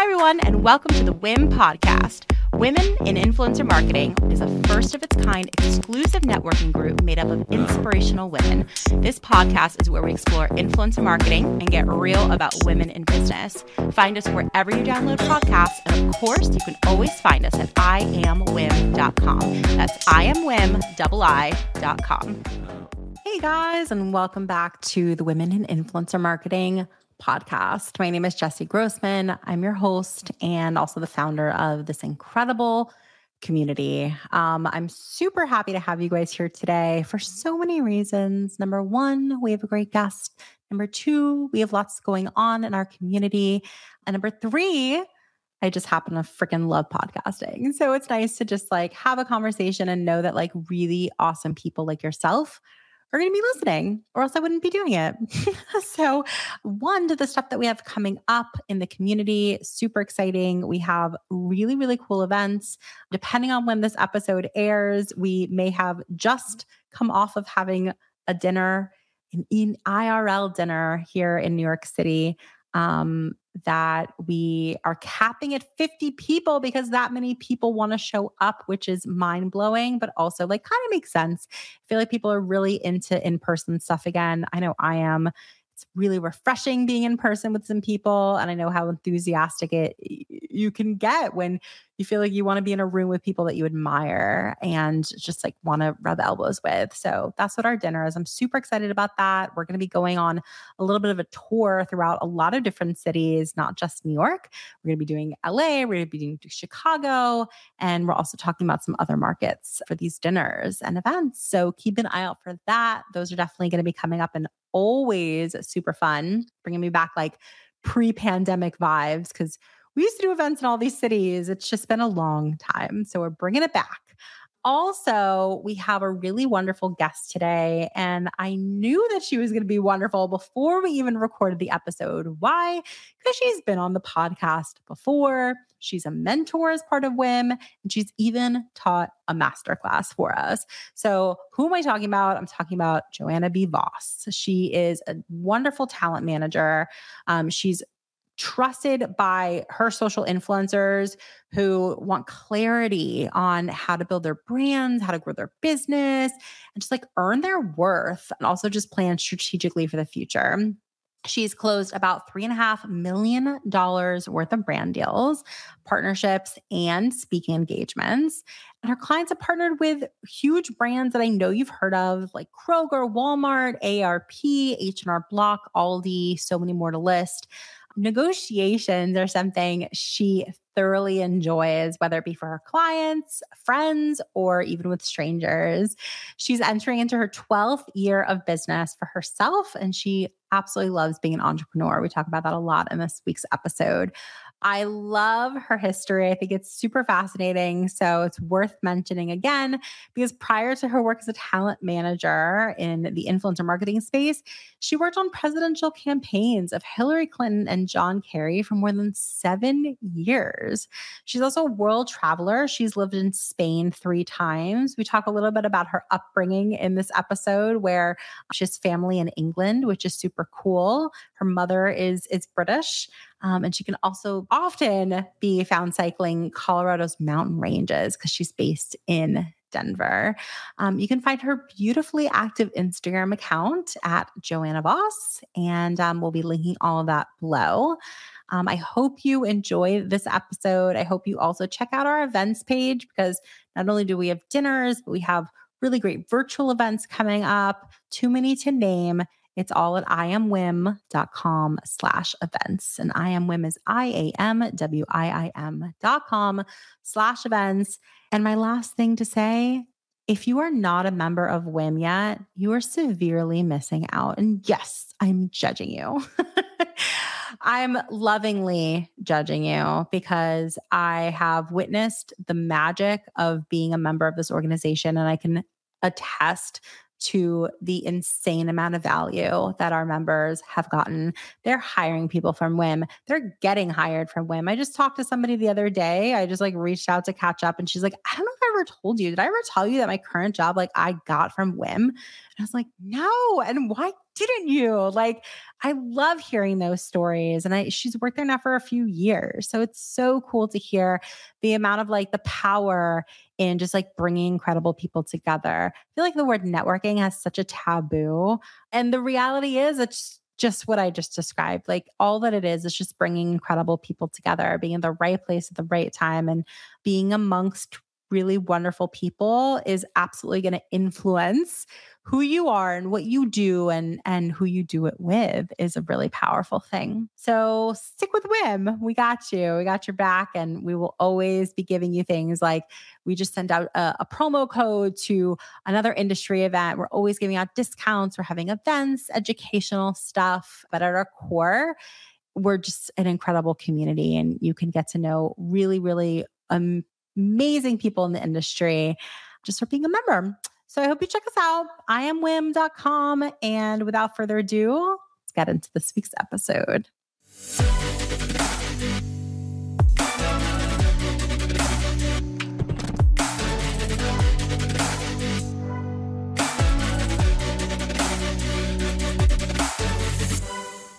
Hi, everyone, and welcome to the WIM podcast. Women in Influencer Marketing is a first of its kind exclusive networking group made up of inspirational women. This podcast is where we explore influencer marketing and get real about women in business. Find us wherever you download podcasts, and of course, you can always find us at iamwim.com. That's iamwim.com. Hey guys, and welcome back to the Women in Influencer Marketing podcast. My name is Jesse Grossman. I'm your host and also the founder of this incredible community. Um, I'm super happy to have you guys here today for so many reasons. Number one, we have a great guest. Number two, we have lots going on in our community. And number three, I just happen to freaking love podcasting. So it's nice to just like have a conversation and know that like really awesome people like yourself are going to be listening, or else I wouldn't be doing it. so, one to the stuff that we have coming up in the community, super exciting. We have really, really cool events. Depending on when this episode airs, we may have just come off of having a dinner, an IRL dinner here in New York City. Um, that we are capping at 50 people because that many people want to show up, which is mind blowing, but also like kind of makes sense. I feel like people are really into in person stuff again. I know I am it's really refreshing being in person with some people and i know how enthusiastic it you can get when you feel like you want to be in a room with people that you admire and just like want to rub elbows with. So that's what our dinner is. I'm super excited about that. We're going to be going on a little bit of a tour throughout a lot of different cities not just new york. We're going to be doing la we're going to be doing chicago and we're also talking about some other markets for these dinners and events. So keep an eye out for that. Those are definitely going to be coming up and always super fun, bringing me back like pre pandemic vibes because we used to do events in all these cities. It's just been a long time. So we're bringing it back. Also, we have a really wonderful guest today, and I knew that she was going to be wonderful before we even recorded the episode. Why? Because she's been on the podcast before. She's a mentor as part of WIM, and she's even taught a masterclass for us. So, who am I talking about? I'm talking about Joanna B. Voss. She is a wonderful talent manager. Um, she's trusted by her social influencers who want clarity on how to build their brands, how to grow their business, and just like earn their worth and also just plan strategically for the future. She's closed about $3.5 million worth of brand deals, partnerships, and speaking engagements. And her clients have partnered with huge brands that I know you've heard of, like Kroger, Walmart, AARP, H&R Block, Aldi, so many more to list negotiations are something she thoroughly enjoys, whether it be for her clients, friends, or even with strangers. She's entering into her 12th year of business for herself, and she absolutely loves being an entrepreneur. We talk about that a lot in this week's episode. I love her history. I think it's super fascinating. So it's worth mentioning again because prior to her work as a talent manager in the influencer marketing space, she worked on presidential campaigns of Hillary Clinton and John Kerry for more than seven years. She's also a world traveler. She's lived in Spain three times. We talk a little bit about her upbringing in this episode where she has family in England, which is super cool. Her mother is, is British. Um, and she can also often be found cycling Colorado's mountain ranges because she's based in Denver. Um, you can find her beautifully active Instagram account at Joanna Voss, and um, we'll be linking all of that below. Um, I hope you enjoy this episode. I hope you also check out our events page because not only do we have dinners, but we have really great virtual events coming up, too many to name. It's all at iamwim.com slash events. And iamwim is I-A-M-W-I-I-M dot com slash events. And my last thing to say, if you are not a member of WIM yet, you are severely missing out. And yes, I'm judging you. I'm lovingly judging you because I have witnessed the magic of being a member of this organization and I can attest to the insane amount of value that our members have gotten. They're hiring people from WIM. They're getting hired from WIM. I just talked to somebody the other day. I just like reached out to catch up and she's like, I don't know if I ever told you. Did I ever tell you that my current job, like I got from WIM? And I was like, no. And why didn't you? Like, I love hearing those stories. And I, she's worked there now for a few years. So it's so cool to hear the amount of like the power in just like bringing incredible people together. I feel like the word networking has such a taboo. And the reality is, it's just what I just described. Like all that it is is just bringing incredible people together, being in the right place at the right time and being amongst really wonderful people is absolutely going to influence who you are and what you do and and who you do it with is a really powerful thing. So stick with WIM. We got you. We got your back and we will always be giving you things like we just sent out a, a promo code to another industry event. We're always giving out discounts. We're having events, educational stuff, but at our core we're just an incredible community and you can get to know really really um, amazing people in the industry just for being a member. So I hope you check us out. I am wim.com. And without further ado, let's get into this week's episode.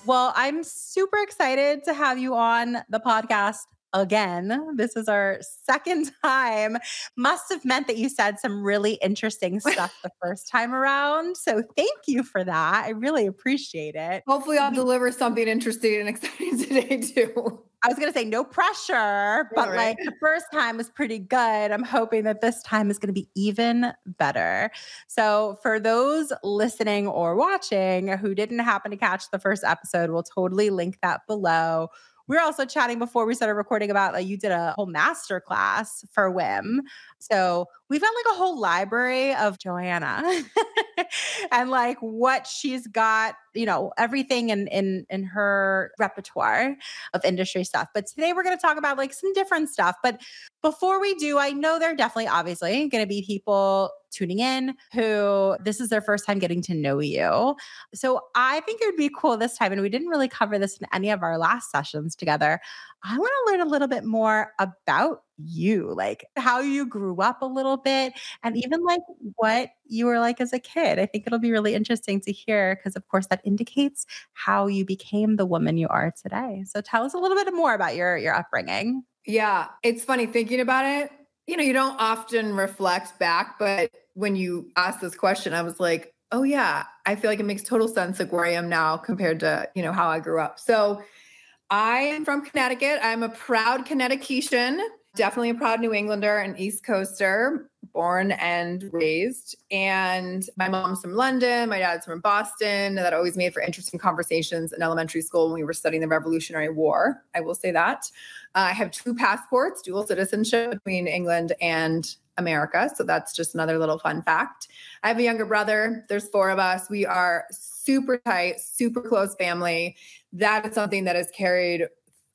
Well, I'm super excited to have you on the podcast again. This is our second time. Must have meant that you said some really interesting stuff the first time around. So thank you for that. I really appreciate it. Hopefully, I'll deliver something interesting and exciting today, too. I was going to say no pressure, but right. like the first time was pretty good. I'm hoping that this time is going to be even better. So, for those listening or watching who didn't happen to catch the first episode, we'll totally link that below we were also chatting before we started recording about like you did a whole master class for WIM. So we've got like a whole library of Joanna and like what she's got, you know, everything in in in her repertoire of industry stuff. But today we're going to talk about like some different stuff. But before we do, I know there are definitely obviously going to be people tuning in who this is their first time getting to know you. So I think it would be cool this time, and we didn't really cover this in any of our last sessions together. I want to learn a little bit more about you, like how you grew up a little bit, and mm. even like what you were like as a kid. I think it'll be really interesting to hear because, of course, that indicates how you became the woman you are today. So tell us a little bit more about your your upbringing. Yeah, it's funny thinking about it. You know, you don't often reflect back, but when you asked this question, I was like, oh yeah, I feel like it makes total sense like where I am now compared to, you know, how I grew up. So I am from Connecticut. I'm a proud Connecticutian, definitely a proud New Englander and East Coaster, born and raised. And my mom's from London, my dad's from Boston. That always made for interesting conversations in elementary school when we were studying the Revolutionary War. I will say that. Uh, I have two passports, dual citizenship between England and America. So that's just another little fun fact. I have a younger brother. There's four of us. We are super tight, super close family. That is something that is carried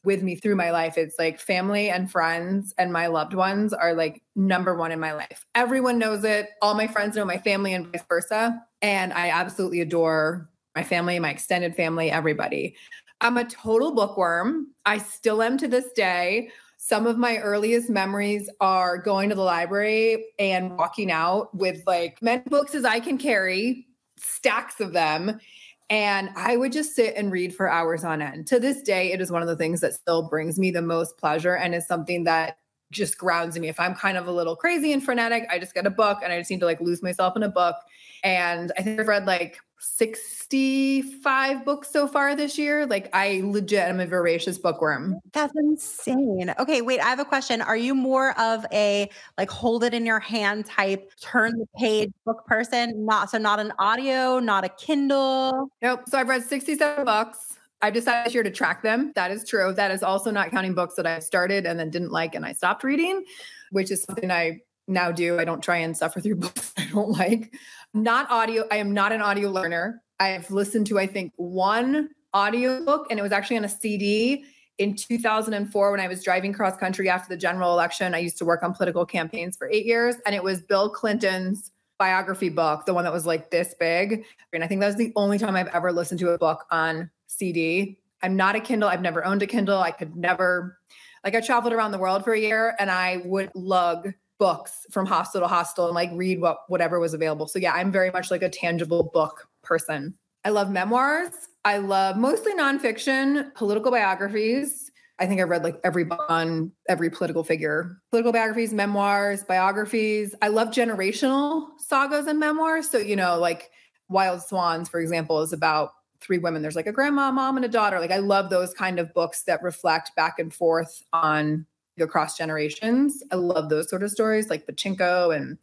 with me through my life. It's like family and friends and my loved ones are like number one in my life. Everyone knows it. All my friends know my family and vice versa. And I absolutely adore my family, my extended family, everybody. I'm a total bookworm. I still am to this day. Some of my earliest memories are going to the library and walking out with like many books as I can carry, stacks of them. And I would just sit and read for hours on end. To this day, it is one of the things that still brings me the most pleasure and is something that just grounds me. If I'm kind of a little crazy and frenetic, I just get a book and I just need to like lose myself in a book. And I think I've read like 65 books so far this year. Like I legit am a voracious bookworm. That's insane. Okay, wait, I have a question. Are you more of a like hold it in your hand type, turn the page book person? Not so not an audio, not a Kindle. Nope. So I've read 67 books. I've decided this year to track them. That is true. That is also not counting books that I started and then didn't like and I stopped reading, which is something I now do. I don't try and suffer through books I don't like. Not audio. I am not an audio learner. I've listened to, I think, one audio book, and it was actually on a CD in 2004 when I was driving cross country after the general election. I used to work on political campaigns for eight years, and it was Bill Clinton's biography book, the one that was like this big. And I think that was the only time I've ever listened to a book on CD. I'm not a Kindle. I've never owned a Kindle. I could never, like, I traveled around the world for a year and I would lug books from hostel to hostel and like read what whatever was available. So yeah, I'm very much like a tangible book person. I love memoirs. I love mostly nonfiction, political biographies. I think I read like every on every political figure, political biographies, memoirs, biographies. I love generational sagas and memoirs. So, you know, like Wild Swans, for example, is about three women. There's like a grandma, mom, and a daughter. Like I love those kind of books that reflect back and forth on across generations. I love those sort of stories, like Pachinko and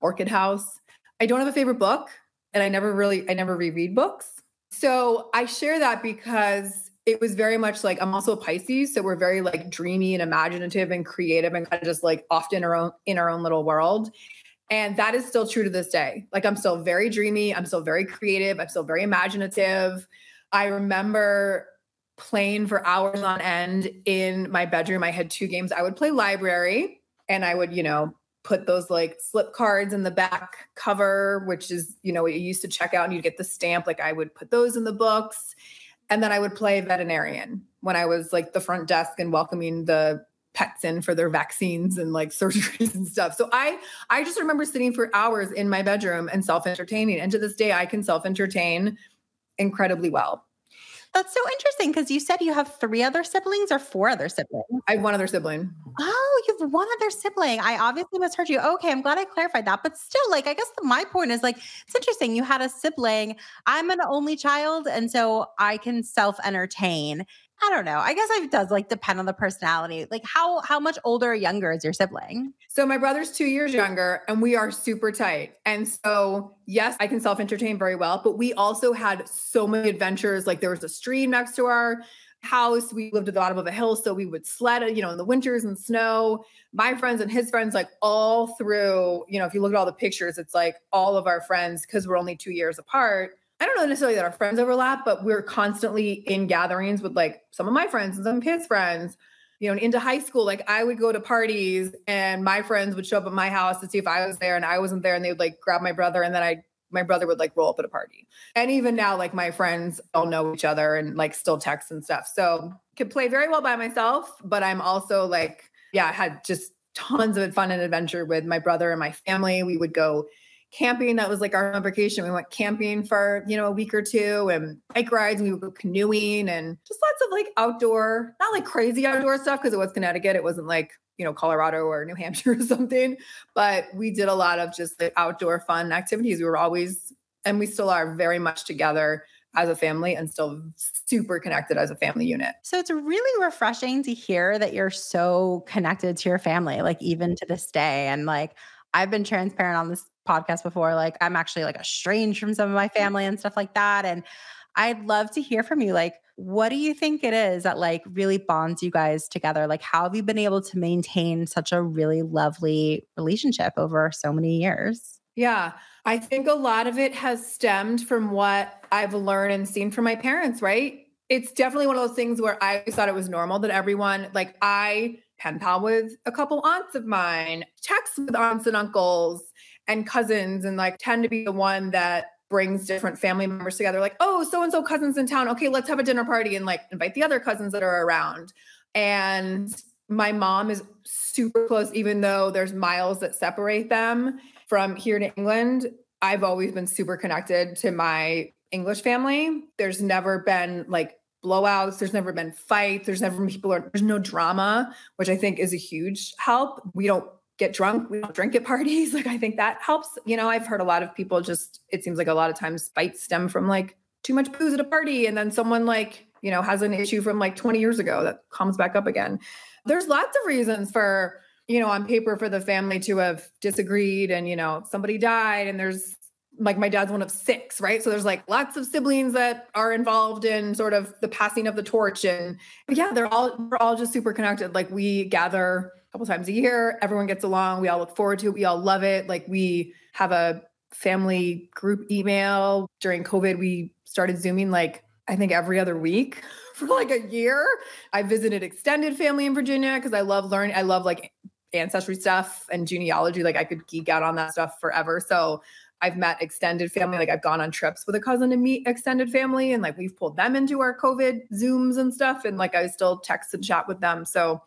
Orchid House. I don't have a favorite book, and I never really, I never reread books. So I share that because it was very much like I'm also a Pisces, so we're very like dreamy and imaginative and creative and kind of just like often our own in our own little world. And that is still true to this day. Like I'm still very dreamy, I'm still very creative, I'm still very imaginative. I remember playing for hours on end in my bedroom. I had two games. I would play library and I would, you know, put those like slip cards in the back cover, which is, you know, you used to check out and you'd get the stamp. Like I would put those in the books. And then I would play veterinarian when I was like the front desk and welcoming the pets in for their vaccines and like surgeries and stuff. So I I just remember sitting for hours in my bedroom and self-entertaining. And to this day I can self-entertain incredibly well. That's so interesting because you said you have three other siblings or four other siblings. I have one other sibling. Oh, you have one other sibling. I obviously misheard you. Okay, I'm glad I clarified that. But still, like, I guess the, my point is like, it's interesting. You had a sibling. I'm an only child. And so I can self entertain. I don't know. I guess it does like depend on the personality. Like how how much older or younger is your sibling? So my brother's 2 years younger and we are super tight. And so yes, I can self-entertain very well, but we also had so many adventures like there was a stream next to our house. We lived at the bottom of a hill so we would sled, you know, in the winters and snow. My friends and his friends like all through, you know, if you look at all the pictures, it's like all of our friends cuz we're only 2 years apart I don't know necessarily that our friends overlap, but we're constantly in gatherings with like some of my friends and some of his friends. You know, into high school, like I would go to parties and my friends would show up at my house to see if I was there and I wasn't there and they would like grab my brother and then I my brother would like roll up at a party. And even now, like my friends all know each other and like still text and stuff. So could play very well by myself, but I'm also like, yeah, I had just tons of fun and adventure with my brother and my family. We would go camping. That was like our vacation. We went camping for, you know, a week or two and bike rides. We would go canoeing and just lots of like outdoor, not like crazy outdoor stuff because it was Connecticut. It wasn't like, you know, Colorado or New Hampshire or something. But we did a lot of just the outdoor fun activities. We were always, and we still are very much together as a family and still super connected as a family unit. So it's really refreshing to hear that you're so connected to your family, like even to this day. And like, I've been transparent on this podcast before. Like I'm actually like estranged from some of my family and stuff like that. And I'd love to hear from you. Like, what do you think it is that like really bonds you guys together? Like, how have you been able to maintain such a really lovely relationship over so many years? Yeah, I think a lot of it has stemmed from what I've learned and seen from my parents, right? It's definitely one of those things where I thought it was normal that everyone, like, I pen pal with a couple aunts of mine, text with aunts and uncles and cousins and like tend to be the one that brings different family members together like oh so and so cousins in town. Okay let's have a dinner party and like invite the other cousins that are around. And my mom is super close even though there's miles that separate them from here to england i've always been super connected to my english family. There's never been like blowouts there's never been fights there's never been people there's no drama which i think is a huge help. We don't get drunk. We don't drink at parties. Like I think that helps. You know, I've heard a lot of people just, it seems like a lot of times fights stem from like too much booze at a party. And then someone like, you know, has an issue from like 20 years ago that comes back up again. There's lots of reasons for, you know, on paper for the family to have disagreed and, you know, somebody died and there's like my dad's one of six, right? So there's like lots of siblings that are involved in sort of the passing of the torch. And yeah, they're all, we're all just super connected. Like we gather couple times a year. Everyone gets along. We all look forward to it. We all love it. Like we have a family group email. During COVID, we started Zooming like I think every other week for like a year. I visited extended family in Virginia because I love learning. I love like ancestry stuff and genealogy. Like I could geek out on that stuff forever. So I've met extended family. Like I've gone on trips with a cousin to meet extended family, and like we've pulled them into our COVID Zooms and stuff. And like I still text and chat with them. So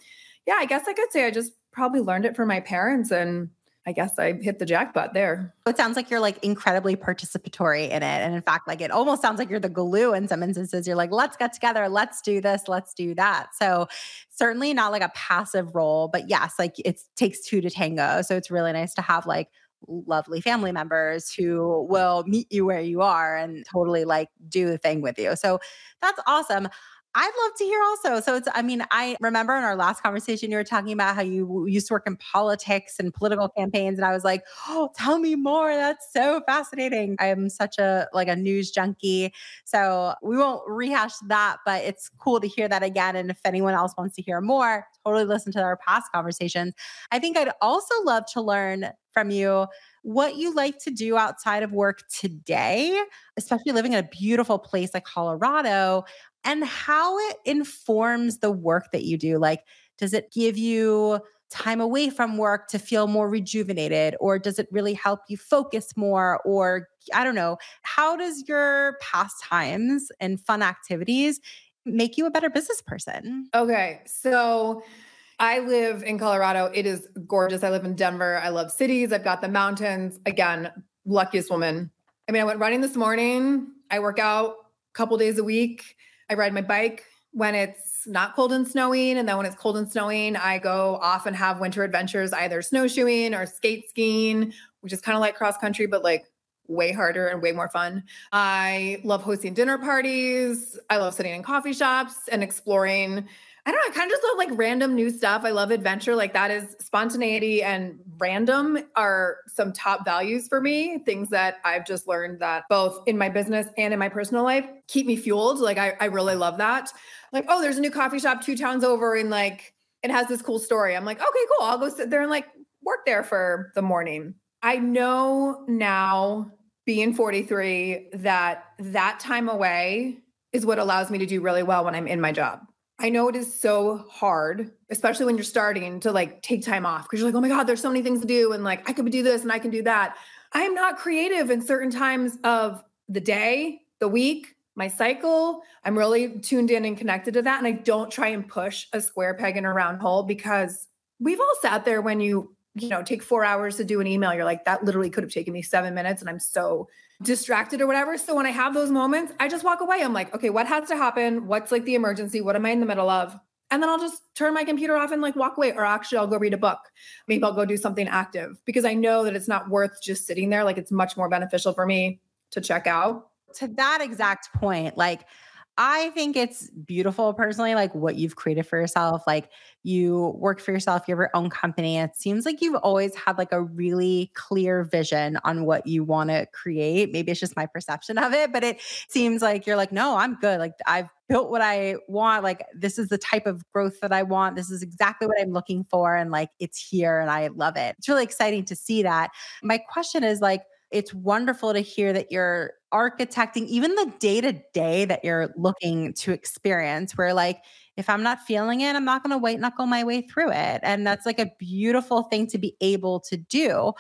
yeah, I guess I could say I just probably learned it from my parents and I guess I hit the jackpot there. It sounds like you're like incredibly participatory in it. And in fact, like it almost sounds like you're the glue in some instances. You're like, let's get together, let's do this, let's do that. So certainly not like a passive role, but yes, like it takes two to tango. So it's really nice to have like lovely family members who will meet you where you are and totally like do the thing with you. So that's awesome. I'd love to hear also. So it's, I mean, I remember in our last conversation, you were talking about how you used to work in politics and political campaigns. And I was like, oh, tell me more. That's so fascinating. I am such a, like a news junkie. So we won't rehash that, but it's cool to hear that again. And if anyone else wants to hear more, totally listen to our past conversations. I think I'd also love to learn from you what you like to do outside of work today, especially living in a beautiful place like Colorado and how it informs the work that you do. Like, does it give you time away from work to feel more rejuvenated? Or does it really help you focus more? Or I don't know, how does your pastimes and fun activities make you a better business person? Okay. So, I live in Colorado. It is gorgeous. I live in Denver. I love cities. I've got the mountains. Again, luckiest woman. I mean, I went running this morning. I work out a couple days a week. I ride my bike when it's not cold and snowing. And then when it's cold and snowing, I go off and have winter adventures, either snowshoeing or skate skiing, which is kind of like cross country, but like way harder and way more fun. I love hosting dinner parties. I love sitting in coffee shops and exploring I don't know. I kind of just love like random new stuff. I love adventure. Like that is spontaneity and random are some top values for me. Things that I've just learned that both in my business and in my personal life keep me fueled. Like I, I really love that. Like, oh, there's a new coffee shop two towns over and like it has this cool story. I'm like, okay, cool. I'll go sit there and like work there for the morning. I know now being 43 that that time away is what allows me to do really well when I'm in my job I know it is so hard, especially when you're starting to like take time off because you're like, oh my God, there's so many things to do. And like, I could do this and I can do that. I am not creative in certain times of the day, the week, my cycle. I'm really tuned in and connected to that. And I don't try and push a square peg in a round hole because we've all sat there when you, you know, take four hours to do an email. You're like, that literally could have taken me seven minutes. And I'm so distracted or whatever. So when I have those moments, I just walk away. I'm like, okay, what has to happen? What's like the emergency? What am I in the middle of? And then I'll just turn my computer off and like walk away. Or actually, I'll go read a book. Maybe I'll go do something active because I know that it's not worth just sitting there. Like it's much more beneficial for me to check out. To that exact point, like I think it's beautiful personally, like what you've created for yourself. Like you work for yourself, you have your own company. It seems like you've always had like a really clear vision on what you want to create. Maybe it's just my perception of it, but it seems like you're like, no, I'm good. Like I've built what I want. Like this is the type of growth that I want. This is exactly what I'm looking for. And like it's here and I love it. It's really exciting to see that. My question is like, it's wonderful to hear that you're architecting even the day to day that you're looking to experience, where like, if I'm not feeling it, I'm not going to white knuckle my way through it. And that's like a beautiful thing to be able to do.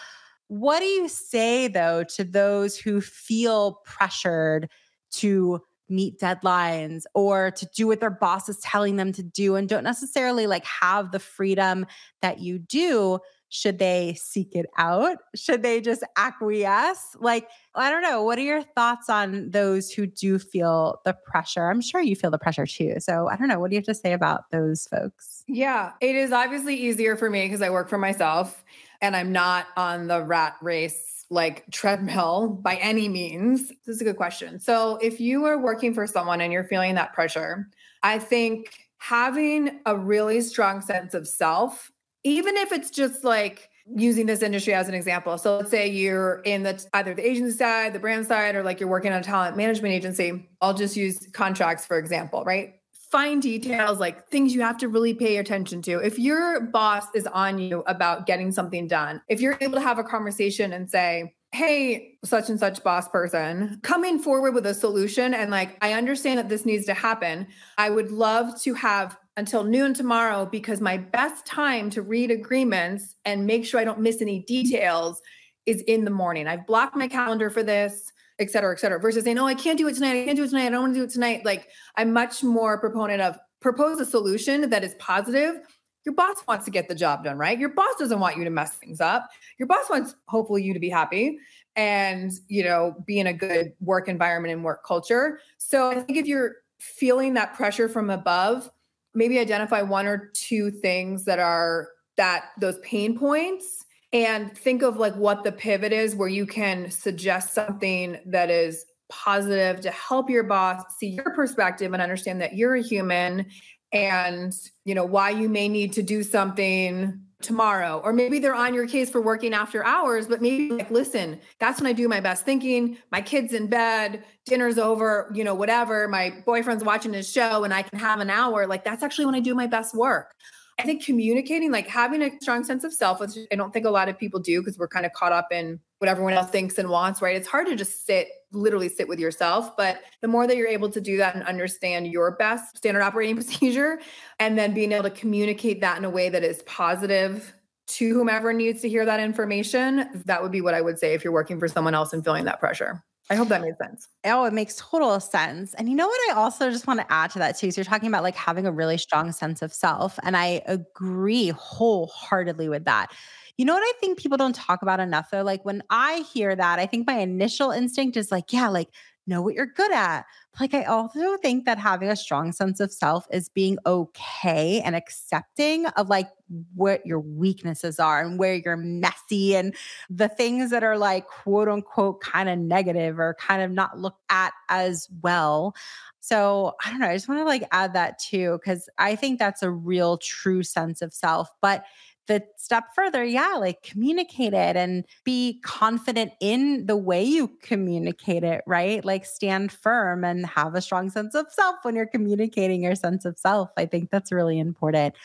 What do you say though to those who feel pressured to meet deadlines or to do what their boss is telling them to do and don't necessarily like have the freedom that you do? Should they seek it out? Should they just acquiesce? Like, I don't know. What are your thoughts on those who do feel the pressure? I'm sure you feel the pressure too. So I don't know. What do you have to say about those folks? Yeah, it is obviously easier for me because I work for myself and I'm not on the rat race like treadmill by any means? This is a good question. So, if you are working for someone and you're feeling that pressure, I think having a really strong sense of self even if it's just like using this industry as an example. So let's say you're in the either the agency side, the brand side, or like you're working on a talent management agency. I'll just use contracts for example, right? Fine details, like things you have to really pay attention to. If your boss is on you about getting something done, if you're able to have a conversation and say, hey, such and such boss person, coming forward with a solution and like, I understand that this needs to happen. I would love to have until noon tomorrow because my best time to read agreements and make sure I don't miss any details is in the morning. I've blocked my calendar for this, et cetera, et cetera, versus saying, oh, I can't do it tonight. I can't do it tonight. I don't want to do it tonight. Like I'm much more proponent of propose a solution that is positive your boss wants to get the job done, right? Your boss doesn't want you to mess things up. Your boss wants hopefully you to be happy and, you know, be in a good work environment and work culture. So I think if you're feeling that pressure from above, maybe identify one or two things that are that those pain points and think of like what the pivot is where you can suggest something that is positive to help your boss see your perspective and understand that you're a human and you know why you may need to do something tomorrow or maybe they're on your case for working after hours but maybe like listen that's when i do my best thinking. My kids in bed dinner's over you know whatever. My boyfriend's watching his show and i can have an hour. Like that's actually when i do my best work I think communicating, like having a strong sense of self, which I don't think a lot of people do because we're kind of caught up in what everyone else thinks and wants, right? It's hard to just sit, literally sit with yourself. But the more that you're able to do that and understand your best standard operating procedure, and then being able to communicate that in a way that is positive to whomever needs to hear that information, that would be what I would say if you're working for someone else and feeling that pressure. I hope that made sense. Oh, it makes total sense. And you know what? I also just want to add to that too. So you're talking about like having a really strong sense of self. And I agree wholeheartedly with that. You know what I think people don't talk about enough though? Like when I hear that, I think my initial instinct is like, yeah, like know what you're good at. Like, I also think that having a strong sense of self is being okay and accepting of like what your weaknesses are and where you're messy and the things that are like quote unquote kind of negative or kind of not looked at as well. So I don't know. I just want to like add that too, because I think that's a real true sense of self. But the step further, yeah, like communicate it and be confident in the way you communicate it, right? Like stand firm and have a strong sense of self when you're communicating your sense of self. I think that's really important.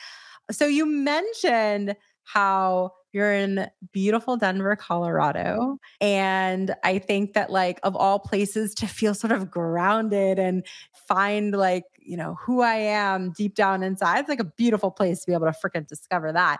So you mentioned how you're in beautiful Denver, Colorado. And I think that, like, of all places to feel sort of grounded and find, like, you know, who I am deep down inside, it's like a beautiful place to be able to freaking discover that.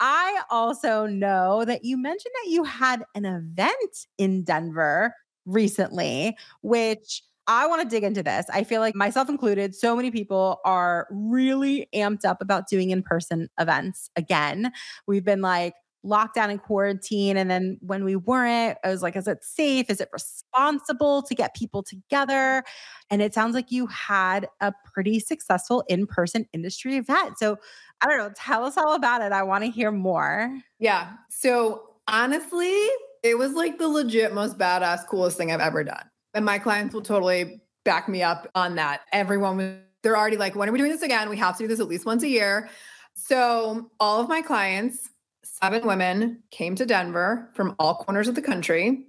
I also know that you mentioned that you had an event in Denver recently, which I want to dig into this. I feel like myself included, so many people are really amped up about doing in person events again. We've been like, lockdown and quarantine. And then when we weren't, I was like, is it safe? Is it responsible to get people together? And it sounds like you had a pretty successful in person industry event. So I don't know, tell us all about it. I want to hear more. Yeah. So honestly, it was like the legit most badass, coolest thing I've ever done. And my clients will totally back me up on that. Everyone was, they're already like, when are we doing this again? We have to do this at least once a year. So all of my clients seven women came to Denver from all corners of the country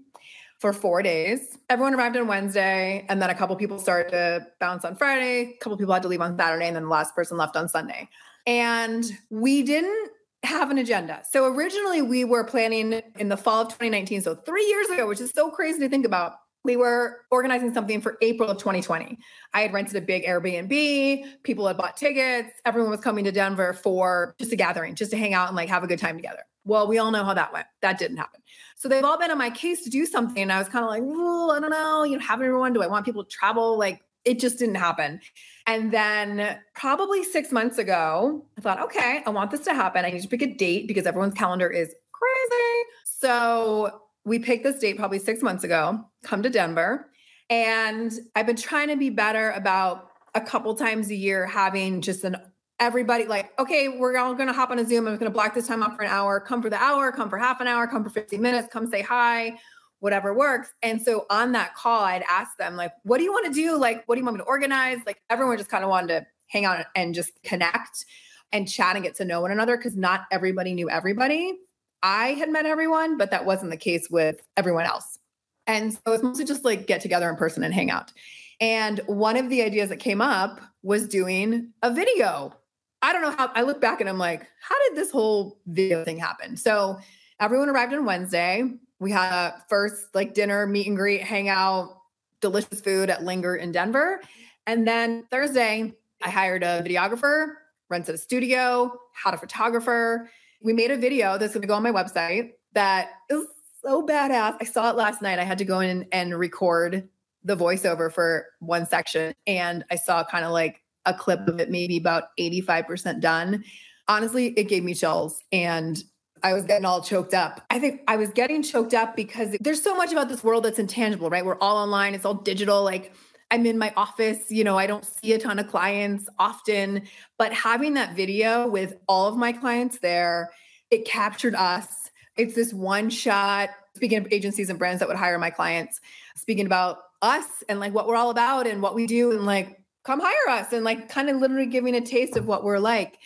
for four days. Everyone arrived on Wednesday, and then a couple people started to bounce on Friday. A couple people had to leave on Saturday, and then the last person left on Sunday. And we didn't have an agenda. So originally we were planning in the fall of 2019, so three years ago, which is so crazy to think about we were organizing something for April of 2020. I had rented a big Airbnb, people had bought tickets, everyone was coming to Denver for just a gathering, just to hang out and like have a good time together. Well, we all know how that went. That didn't happen. So they've all been on my case to do something. And I was kind of like, I don't know, you know, have everyone, do I want people to travel? Like it just didn't happen. And then probably six months ago, I thought, okay, I want this to happen. I need to pick a date because everyone's calendar is crazy. So we picked this date probably six months ago, come to Denver. And I've been trying to be better about a couple times a year having just an everybody like, okay, we're all gonna hop on a Zoom. I'm gonna block this time off for an hour. Come for the hour, come for half an hour, come for 15 minutes, come say hi, whatever works. And so on that call, I'd ask them, like, what do you want to do? Like, what do you want me to organize? Like everyone just kind of wanted to hang out and just connect and chat and get to know one another because not everybody knew everybody. I had met everyone, but that wasn't the case with everyone else. And so it's mostly just like get together in person and hang out. And one of the ideas that came up was doing a video. I don't know how I look back and I'm like, how did this whole video thing happen? So everyone arrived on Wednesday. We had a first like dinner, meet and greet, hangout, delicious food at Linger in Denver. And then Thursday, I hired a videographer, rented a studio, had a photographer, we made a video that's going to go on my website that is so badass. I saw it last night. I had to go in and record the voiceover for one section, and I saw kind of like a clip of it, maybe about 85% done. honestly, it gave me chills and I was getting all choked up. I think I was getting choked up because there's so much about this world that's intangible, right? We're all online, it's all digital. Like I'm in my office, you know, I don't see a ton of clients often, but having that video with all of my clients there, it captured us. It's this one shot. Speaking of agencies and brands that would hire my clients, speaking about us and like what we're all about and what we do and like come hire us and like kind of literally giving a taste of what we're like.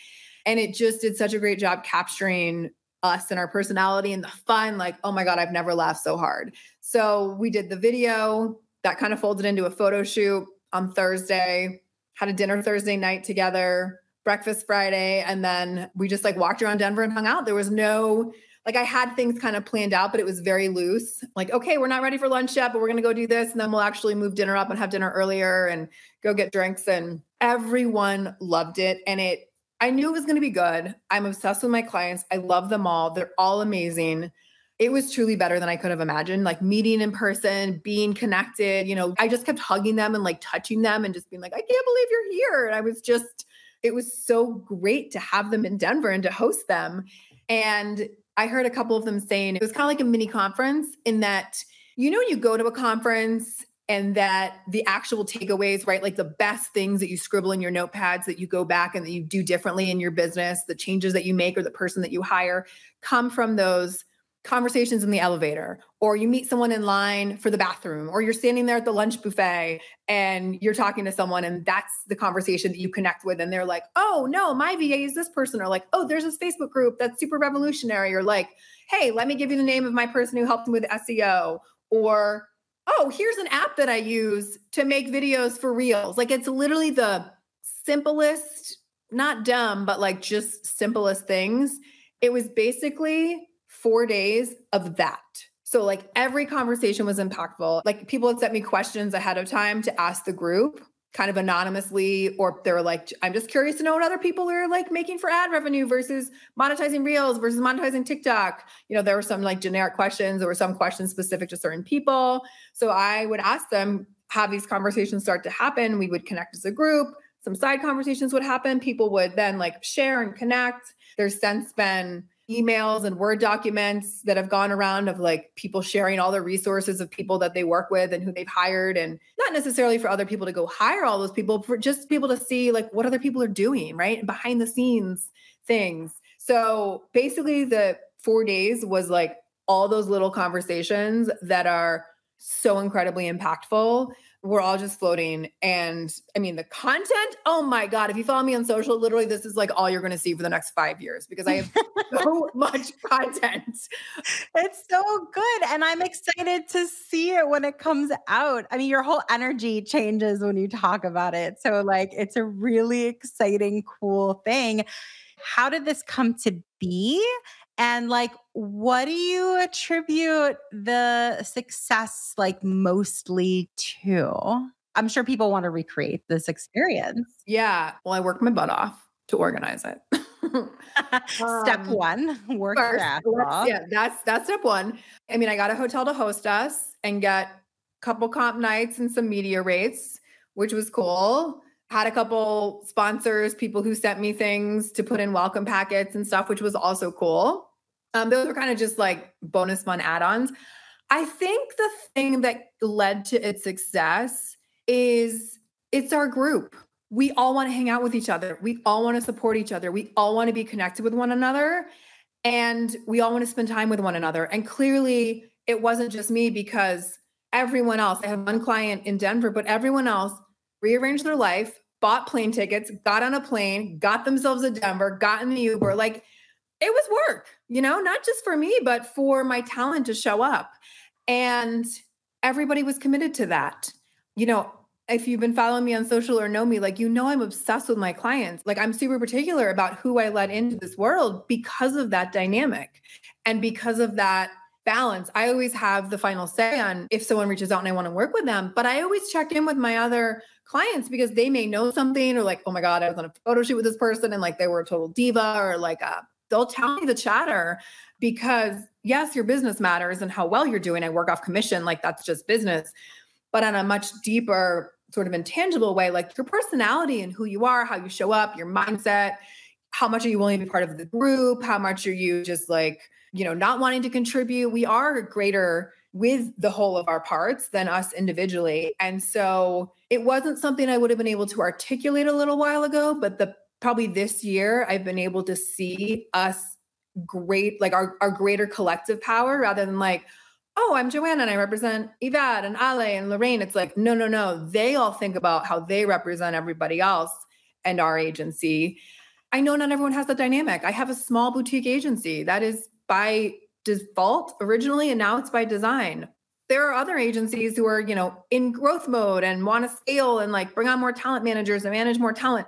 And it just did such a great job capturing us and our personality and the fun. Like, oh my God, I've never laughed so hard. So we did the video that kind of folded into a photo shoot on Thursday, had a dinner Thursday night together, breakfast Friday, and then we just like walked around Denver and hung out. There was no like I had things kind of planned out, but it was very loose. Like, okay, we're not ready for lunch yet, but we're gonna go do this, and then we'll actually move dinner up and have dinner earlier and go get drinks. And everyone loved it. And it I knew it was gonna be good. I'm obsessed with my clients. I love them all. They're all amazing. It was truly better than I could have imagined. Like meeting in person, being connected. You know, I just kept hugging them and like touching them and just being like, I can't believe you're here. And I was just, it was so great to have them in Denver and to host them. And I heard a couple of them saying it was kind of like a mini conference in that, you know, you go to a conference and that the actual takeaways, right? Like the best things that you scribble in your notepads that you go back and that you do differently in your business, the changes that you make or the person that you hire come from those conversations in the elevator or you meet someone in line for the bathroom or you're standing there at the lunch buffet and you're talking to someone and that's the conversation that you connect with and they're like oh no my va is this person or like oh there's this facebook group that's super revolutionary or like hey let me give you the name of my person who helped me with seo or oh here's an app that i use to make videos for reels. Like it's literally the simplest not dumb but like just simplest things. It was basically four days of that. So, like every conversation was impactful. Like people had sent me questions ahead of time to ask the group kind of anonymously, or they're like, I'm just curious to know what other people are like making for ad revenue versus monetizing Reels versus monetizing TikTok. You know, there were some like generic questions, there were some questions specific to certain people. So I would ask them, have these conversations start to happen. We would connect as a group. Some side conversations would happen. People would then like share and connect. There's since been emails and word documents that have gone around of like people sharing all the resources of people that they work with and who they've hired and not necessarily for other people to go hire all those people for just people to see like what other people are doing right? Behind the scenes things. So basically the 4 days was like all those little conversations that are so incredibly impactful we're all just floating. And I mean, the content, oh my God, if you follow me on social, literally, this is like all you're going to see for the next five years because I have so much content. It's so good. And I'm excited to see it when it comes out. I mean, your whole energy changes when you talk about it. So, like, it's a really exciting, cool thing. How did this come to be? And like, what do you attribute the success like mostly to? I'm sure people want to recreate this experience. Yeah. Well, I worked my butt off to organize it. step um, one, work first, Yeah, that's that's step one. I mean, I got a hotel to host us and get a couple comp nights and some media rates, which was cool. Had a couple sponsors, people who sent me things to put in welcome packets and stuff, which was also cool. Um, those were kind of just like bonus fun add ons. I think the thing that led to its success is it's our group. We all want to hang out with each other. We all want to support each other. We all want to be connected with one another. And we all want to spend time with one another. And clearly, it wasn't just me because everyone else, I have one client in Denver, but everyone else rearranged their life, bought plane tickets, got on a plane, got themselves a Denver, got in the Uber. Like it was work, you know, not just for me, but for my talent to show up. And everybody was committed to that. You know, if you've been following me on social or know me, like, you know, I'm obsessed with my clients. Like, I'm super particular about who I let into this world because of that dynamic and because of that balance. I always have the final say on if someone reaches out and I want to work with them, but I always check in with my other clients because they may know something or like, oh my God, I was on a photo shoot with this person and like they were a total diva or like a they'll tell me the chatter because yes, your business matters and how well you're doing. I work off commission, like that's just business. But on a much deeper, sort of intangible way, like your personality and who you are, how you show up, your mindset, how much are you willing to be part of the group? How much are you just like, you know, not wanting to contribute? We are greater with the whole of our parts than us individually. And so it wasn't something I would have been able to articulate a little while ago, but the probably this year I've been able to see us great, like our, our greater collective power rather than like, oh, I'm Joanna and I represent Yvette and Ale and Lorraine. It's like, no, no, no. They all think about how they represent everybody else and our agency. I know not everyone has the dynamic. I have a small boutique agency that is by default originally, and now it's by design. There are other agencies who are, you know, in growth mode and want to scale and like bring on more talent managers and manage more talent.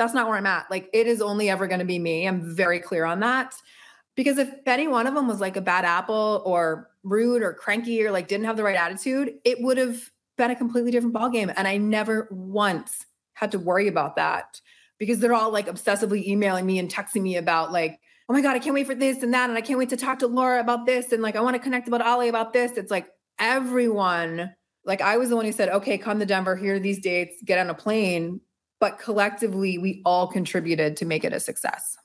That's not where I'm at. Like it is only ever going to be me. I'm very clear on that. Because if any one of them was like a bad apple or rude or cranky or like didn't have the right attitude, it would have been a completely different ballgame. And I never once had to worry about that because they're all like obsessively emailing me and texting me about like, oh my God, I can't wait for this and that. And I can't wait to talk to Laura about this. And like, I want to connect about Ali about this. It's like everyone, like, I was the one who said, okay, come to Denver, here are these dates, get on a plane. But collectively, we all contributed to make it a success.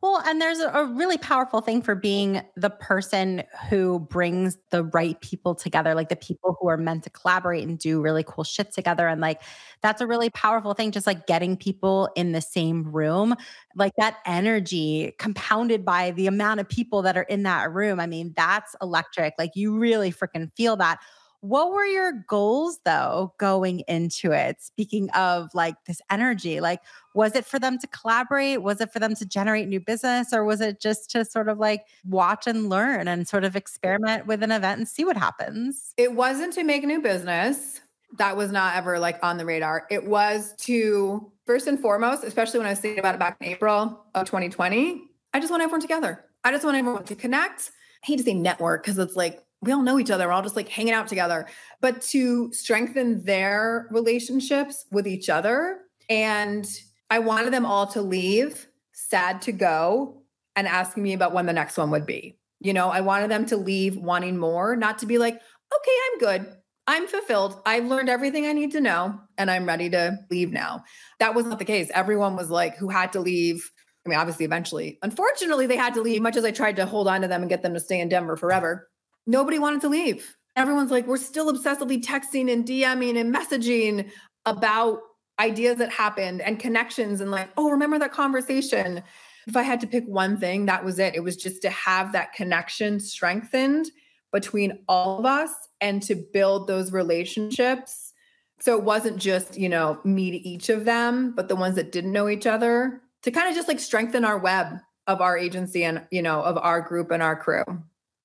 Well, and there's a really powerful thing for being the person who brings the right people together, like the people who are meant to collaborate and do really cool shit together. And like, that's a really powerful thing, just like getting people in the same room, like that energy compounded by the amount of people that are in that room. I mean, that's electric. Like, you really freaking feel that. What were your goals though going into it? Speaking of like this energy, like was it for them to collaborate? Was it for them to generate new business or was it just to sort of like watch and learn and sort of experiment with an event and see what happens? It wasn't to make new business. That was not ever like on the radar. It was to first and foremost, especially when I was thinking about it back in April of 2020, I just want everyone together. I just want everyone to connect. I hate to say network because it's like we all know each other. We're all just like hanging out together, but to strengthen their relationships with each other. And I wanted them all to leave sad to go and asking me about when the next one would be. You know, I wanted them to leave wanting more, not to be like, okay, I'm good. I'm fulfilled. I've learned everything I need to know and I'm ready to leave now. That was not the case. Everyone was like, who had to leave. I mean, obviously, eventually, unfortunately, they had to leave, much as I tried to hold on to them and get them to stay in Denver forever nobody wanted to leave. Everyone's like, we're still obsessively texting and DMing and messaging about ideas that happened and connections and like, oh, remember that conversation. If I had to pick one thing, that was it. It was just to have that connection strengthened between all of us and to build those relationships. So it wasn't just, you know, me to each of them, but the ones that didn't know each other to kind of just like strengthen our web of our agency and, you know, of our group and our crew.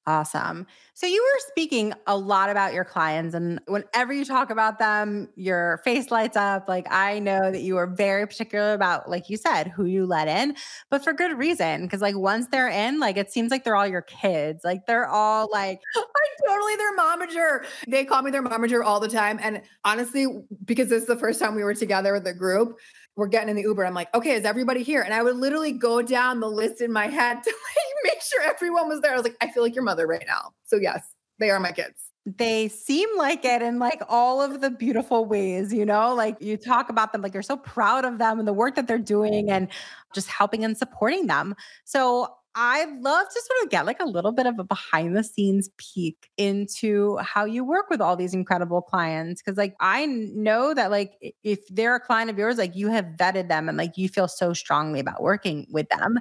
Awesome. So you were speaking a lot about your clients, and whenever you talk about them, your face lights up. Like I know that you are very particular about, like you said, who you let in, but for good reason. Because like once they're in, like it seems like they're all your kids. Like they're all like I'm totally their momager. They call me their momager all the time. And honestly, because this is the first time we were together with the group, we're getting in the Uber. I'm like, okay, is everybody here? And I would literally go down the list in my head to like make sure everyone was there. I was like, I feel like your mother right now. So yes, they are my kids. They seem like it in like all of the beautiful ways, you know, like you talk about them, like you're so proud of them and the work that they're doing and just helping and supporting them. So I'd love to sort of get like a little bit of a behind the scenes peek into how you work with all these incredible clients. Cause like I know that like if they're a client of yours, like you have vetted them and like you feel so strongly about working with them.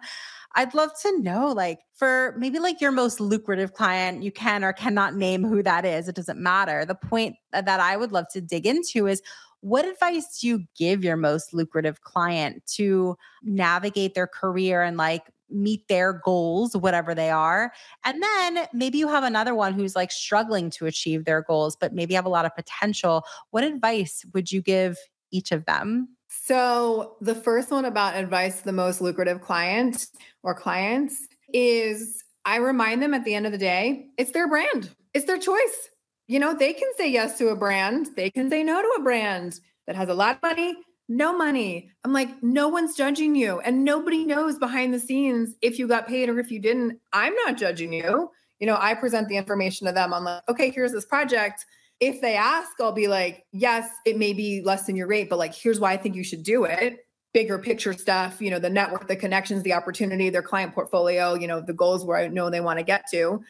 I'd love to know, like, for maybe like your most lucrative client, you can or cannot name who that is. It doesn't matter. The point uh, that I would love to dig into is what advice do you give your most lucrative client to navigate their career and like meet their goals, whatever they are. And then maybe you have another one who's like struggling to achieve their goals, but maybe have a lot of potential. What advice would you give each of them? So, the first one about advice to the most lucrative client or clients is I remind them at the end of the day, it's their brand, it's their choice. You know, they can say yes to a brand, they can say no to a brand that has a lot of money, no money. I'm like, no one's judging you. And nobody knows behind the scenes if you got paid or if you didn't. I'm not judging you. You know, I present the information to them. I'm like, okay, here's this project. If they ask, I'll be like, yes, it may be less than your rate, but like, here's why I think you should do it. bigger picture stuff, you know, the network, the connections, the opportunity, their client portfolio, you know, the goals where I know they want to get to.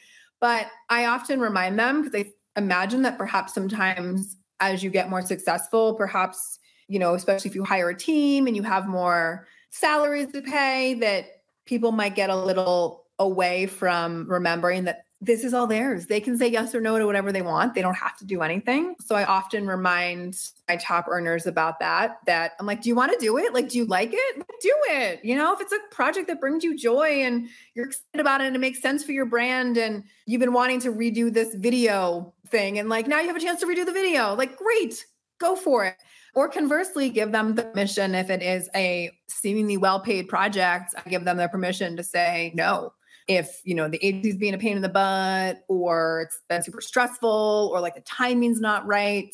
But I often remind them because I imagine that perhaps sometimes as you get more successful, perhaps, you know, especially if you hire a team and you have more salaries to pay, that people might get a little away from remembering that this is all theirs. They can say yes or no to whatever they want. They don't have to do anything. So I often remind my top earners about that. That I'm like, do you want to do it? Like, do you like it? Do it. You know, if it's a project that brings you joy and you're excited about it and it makes sense for your brand and you've been wanting to redo this video thing and like now you have a chance to redo the video, like, great, go for it. Or conversely, give them the permission if it is a seemingly well paid project, I give them the permission to say no. If you know the agency's being a pain in the butt or it's been super stressful or like the timing's not right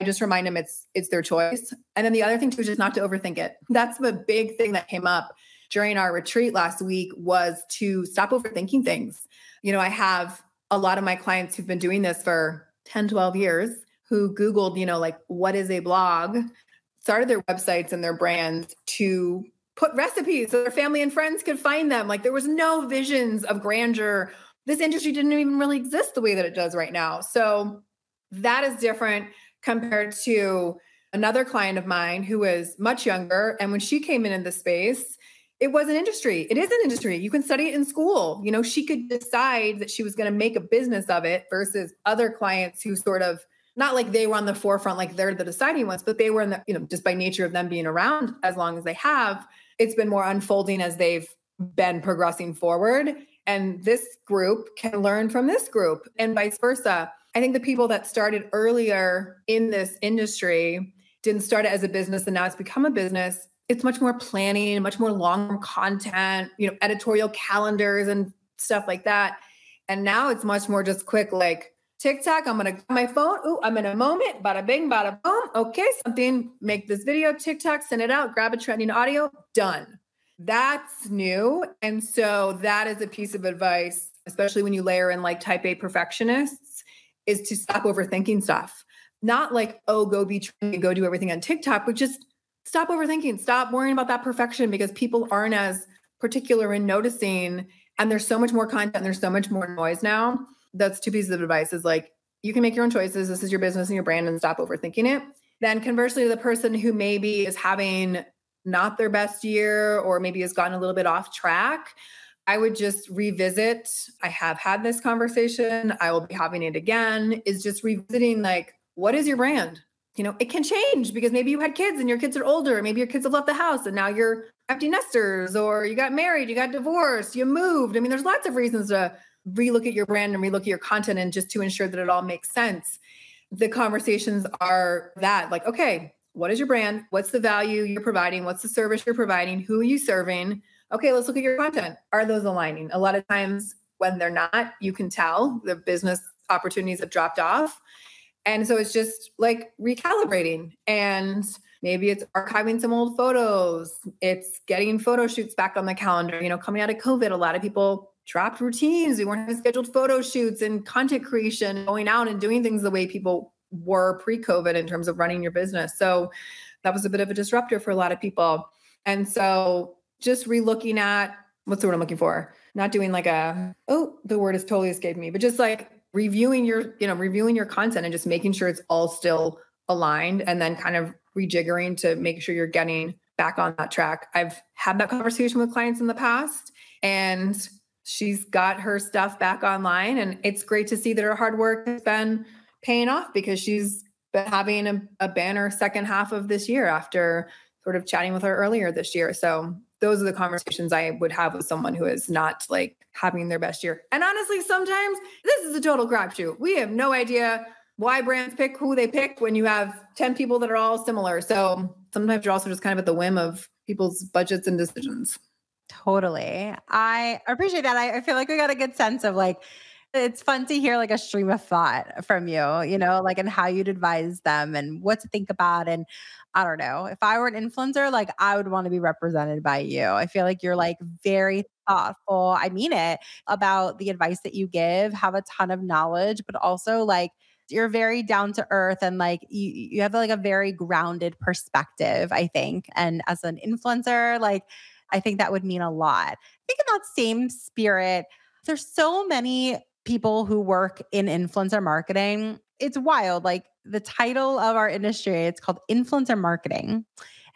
i just remind them it's it's their choice. And then the other thing too is just not to overthink it. That's the big thing that came up during our retreat last week was to stop overthinking things. You know i have a lot of my clients who've been doing this for 10 12 years who googled you know like what is a blog started their websites and their brands to put recipes so their family and friends could find them. Like there was no visions of grandeur. This industry didn't even really exist the way that it does right now. So that is different compared to another client of mine who was much younger. And when she came in in the space, it was an industry. It is an industry. You can study it in school. You know, she could decide that she was going to make a business of it versus other clients who sort of not like they were on the forefront, like they're the deciding ones, but they were in the, you know, just by nature of them being around as long as they have, it's been more unfolding as they've been progressing forward. And this group can learn from this group and vice versa. I think the people that started earlier in this industry didn't start it as a business and now it's become a business. It's much more planning, much more long content, you know, editorial calendars and stuff like that. And now it's much more just quick, like TikTok. I'm gonna grab my phone. Ooh, I'm in a moment. Bada bing, bada boom. Okay, something. Make this video. TikTok. Send it out. Grab a trending audio. Done. That's new, and so that is a piece of advice, especially when you layer in like Type A perfectionists, is to stop overthinking stuff. Not like oh, go be trendy, go do everything on TikTok, but just stop overthinking. Stop worrying about that perfection because people aren't as particular in noticing, and there's so much more content. There's so much more noise now that's two pieces of advice is like you can make your own choices. This is your business and your brand and stop overthinking it. Then conversely, the person who maybe is having not their best year or maybe has gotten a little bit off track, I would just revisit. I have had this conversation. I will be having it again. Is just revisiting like, what is your brand? You know, it can change because maybe you had kids and your kids are older. Maybe your kids have left the house and now you're empty nesters, or you got married, you got divorced, you moved. I mean, there's lots of reasons to relook at your brand and relook at your content and just to ensure that it all makes sense. The conversations are that like, okay, what is your brand? What's the value you're providing? What's the service you're providing? Who are you serving? Okay, let's look at your content. Are those aligning? A lot of times when they're not, you can tell the business opportunities have dropped off. And so it's just like recalibrating and maybe it's archiving some old photos. It's getting photo shoots back on the calendar. You know, coming out of COVID, a lot of people dropped routines. We weren't having scheduled photo shoots and content creation, going out and doing things the way people were pre COVID in terms of running your business. So that was a bit of a disruptor for a lot of people. And so just relooking at what's the word I'm looking for? Not doing like a, oh, the word has totally escaped me, but just like reviewing your, you know, reviewing your content and just making sure it's all still aligned and then kind of rejiggering to make sure you're getting back on that track. I've had that conversation with clients in the past and she's got her stuff back online and it's great to see that her hard work has been paying off because she's been having a, a, banner second half of this year after sort of chatting with her earlier this year. So those are the conversations i would have with someone who is not like having their best year. And honestly sometimes this is a total crapshoot. We have no idea why brands pick who they pick when you have 10 people that are all similar. So sometimes you're also just kind of at the whim of people's budgets and decisions Totally. I appreciate that. I, I feel like we got a good sense of like, it's fun to hear like a stream of thought from you, you know, like and how you'd advise them and what to think about. And I don't know, if I were an influencer, like I would want to be represented by you. I feel like you're like very thoughtful. I mean it about the advice that you give, have a ton of knowledge, but also like you're very down to earth and like you you have like a very grounded perspective, I think. And as an influencer, like I think that would mean a lot. I think in that same spirit, there's so many people who work in influencer marketing. It's wild. Like the title of our industry, it's called influencer marketing.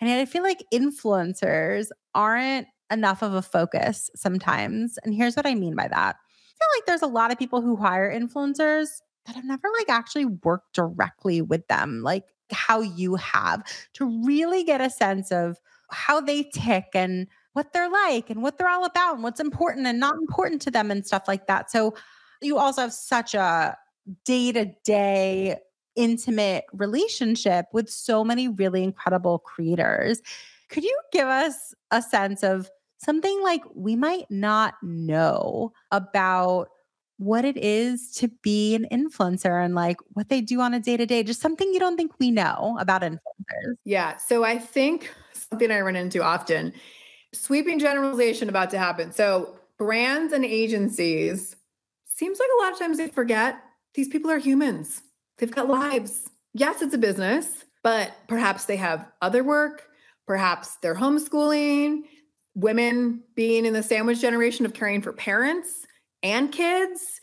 And yet I feel like influencers aren't enough of a focus sometimes. And here's what I mean by that. I feel like there's a lot of people who hire influencers that have never like actually worked directly with them, like how you have to really get a sense of how they tick and what they're like and what they're all about and what's important and not important to them and stuff like that. So you also have such a day to day intimate relationship with so many really incredible creators. Could you give us a sense of something like we might not know about what it is to be an influencer and like what they do on a day to day, just something you don't think we know about influencers? Yeah. So I think something I run into often sweeping generalization about to happen. So brands and agencies seems like a lot of times they forget these people are humans. They've got lives. Yes, it's a business, but perhaps they have other work. Perhaps they're homeschooling, women being in the sandwich generation of caring for parents and kids,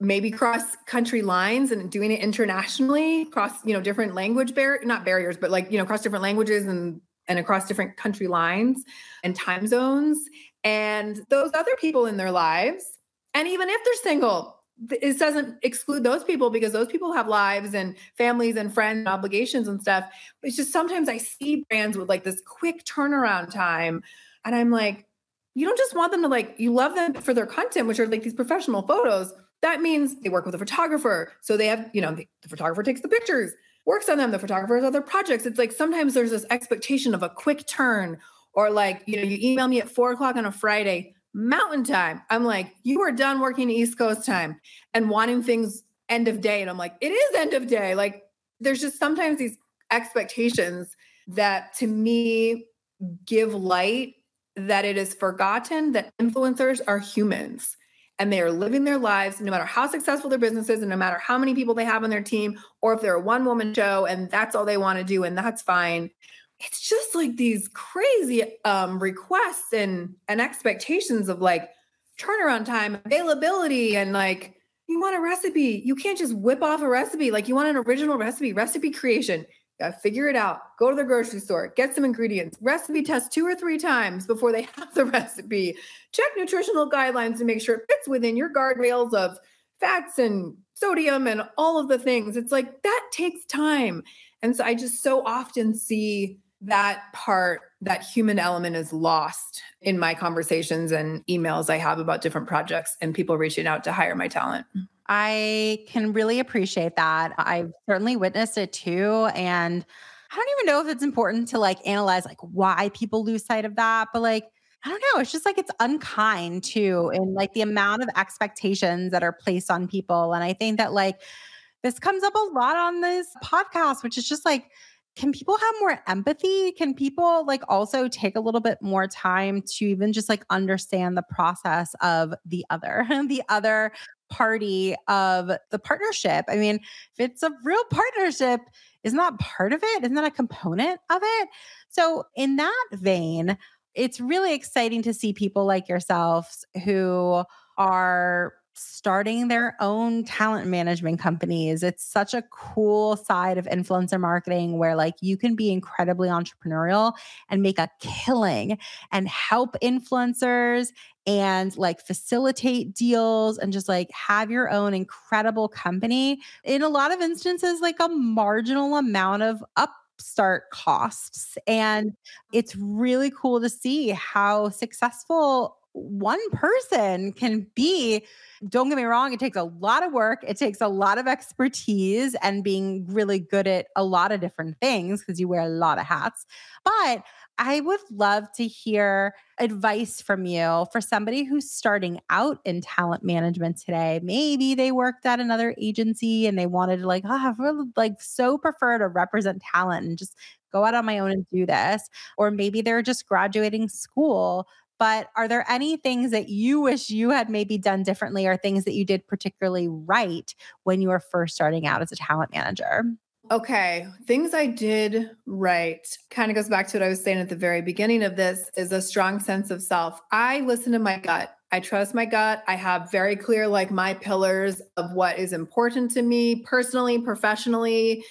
maybe cross country lines and doing it internationally, cross, you know, different language bar not barriers, but like, you know, across different languages and and across different country lines and time zones. And those other people in their lives, and even if they're single, it doesn't exclude those people because those people have lives and families and friends and obligations and stuff. It's just sometimes I see brands with like this quick turnaround time. And I'm like, you don't just want them to like, you love them for their content, which are like these professional photos. That means they work with a photographer. So they have, you know, the, the photographer takes the pictures, works on them, the photographer has other projects. It's like sometimes there's this expectation of a quick turn or like, you know, you email me at four o'clock on a Friday mountain time. I'm like, you are done working East Coast time and wanting things end of day. And I'm like, it is end of day. Like, there's just sometimes these expectations that to me give light that it is forgotten that influencers are humans and they are living their lives no matter how successful their business is and no matter how many people they have on their team or if they're a one woman show and that's all they want to do and that's fine it's just like these crazy um, requests and and expectations of like turnaround time, availability, and like you want a recipe. You can't just whip off a recipe. Like you want an original recipe, recipe creation. Gotta figure it out. Go to the grocery store, get some ingredients, recipe test two or three times before they have the recipe. Check nutritional guidelines to make sure it fits within your guardrails of fats and sodium and all of the things. It's like that takes time. And so I just so often see that part, that human element is lost in my conversations and emails I have about different projects and people reaching out to hire my talent. I can really appreciate that. I've certainly witnessed it too. And I don't even know if it's important to like analyze like why people lose sight of that, but like, I don't know. It's just like it's unkind too, in like the amount of expectations that are placed on people. And I think that like this comes up a lot on this podcast, which is just like can people have more empathy? Can people like also take a little bit more time to even just like understand the process of the other, the other party of the partnership? I mean, if it's a real partnership, isn't that part of it? Isn't that a component of it? So, in that vein, it's really exciting to see people like yourselves who are starting their own talent management companies. It's such a cool side of influencer marketing where like you can be incredibly entrepreneurial and make a killing and help influencers and like facilitate deals and just like have your own incredible company. In a lot of instances like a marginal amount of up start costs. And it's really cool to see how successful one person can be don't get me wrong, it takes a lot of work. It takes a lot of expertise and being really good at a lot of different things because you wear a lot of hats. But I would love to hear advice from you for somebody who's starting out in talent management today. Maybe they worked at another agency and they wanted to like, oh, I really like so prefer to represent talent and just go out on my own and do this. Or maybe they're just graduating school But are there any things that you wish you had maybe done differently or things that you did particularly right when you were first starting out as a talent manager? Okay, things I did right kind of goes back to what I was saying at the very beginning of this is a strong sense of self. I listen to my gut. I trust my gut. I have very clear like my pillars of what is important to me personally, professionally,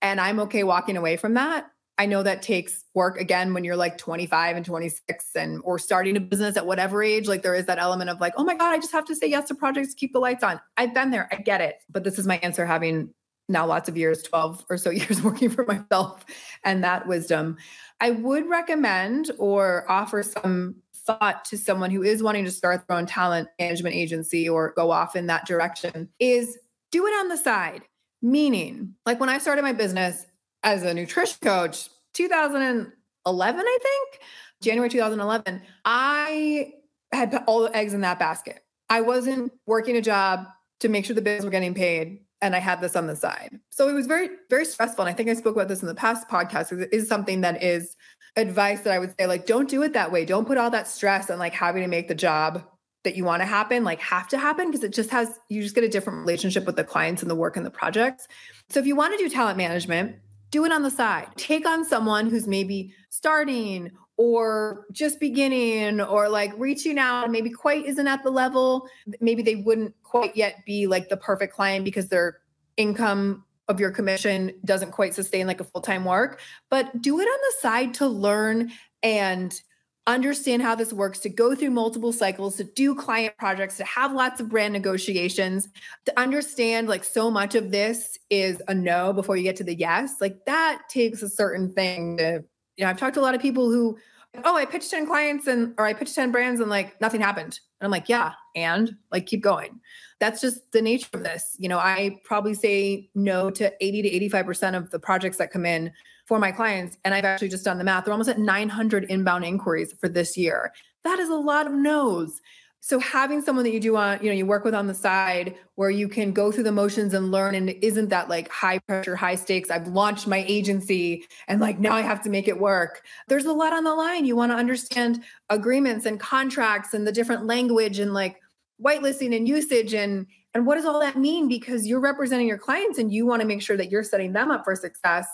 and I'm okay walking away from that. I know that takes work again when you're like 25 and 26 and or starting a business at whatever age like there is that element of like oh my god I just have to say yes to projects to keep the lights on. I've been there. I get it. But this is my answer having now lots of years, 12 or so years working for myself and that wisdom. I would recommend or offer some thought to someone who is wanting to start their own talent management agency or go off in that direction is do it on the side. Meaning, like when I started my business as a nutrition coach, 2011, I think, January 2011, I had put all the eggs in that basket. I wasn't working a job to make sure the bills were getting paid and I had this on the side. So it was very, very stressful. And I think I spoke about this in the past podcast. It is something that is advice that I would say, like, don't do it that way. Don't put all that stress and like having to make the job that you want to happen, like have to happen, because it just has, you just get a different relationship with the clients and the work and the projects. So if you want to do talent management, do it on the side. Take on someone who's maybe starting or just beginning or like reaching out maybe quite isn't at the level maybe they wouldn't quite yet be like the perfect client because their income of your commission doesn't quite sustain like a full-time work but do it on the side to learn and understand how this works to go through multiple cycles to do client projects to have lots of brand negotiations to understand like so much of this is a no before you get to the yes like that takes a certain thing to you know, I've talked to a lot of people who, oh, I pitched 10 clients and, or I pitched 10 brands and like nothing happened. And I'm like, yeah, and like keep going. That's just the nature of this. You know, I probably say no to 80 to 85% of the projects that come in for my clients. And I've actually just done the math. They're almost at 900 inbound inquiries for this year. That is a lot of no's so having someone that you do on you know you work with on the side where you can go through the motions and learn and isn't that like high pressure high stakes i've launched my agency and like now i have to make it work there's a lot on the line you want to understand agreements and contracts and the different language and like whitelisting and usage and and what does all that mean because you're representing your clients and you want to make sure that you're setting them up for success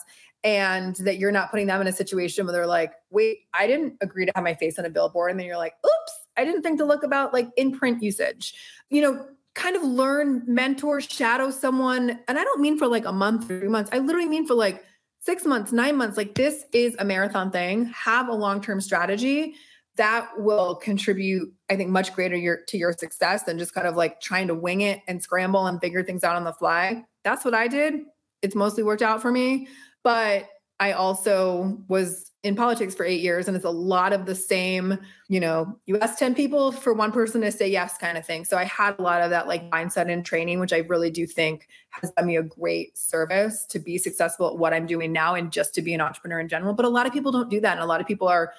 and that you're not putting them in a situation where they're like wait i didn't agree to have my face on a billboard and then you're like oops I didn't think to look about like in print usage. You know, kind of learn, mentor, shadow someone. And I don't mean for like a month, three months. I literally mean for like six months, nine months. Like this is a marathon thing. Have a long term strategy that will contribute, I think, much greater your, to your success than just kind of like trying to wing it and scramble and figure things out on the fly. That's what I did. It's mostly worked out for me. But I also was in politics for eight years and it's a lot of the same, you know, you ask 10 people for one person to say yes kind of thing. So I had a lot of that like mindset and training, which I really do think has done me a great service to be successful at what I'm doing now and just to be an entrepreneur in general. But a lot of people don't do that. And a lot of people are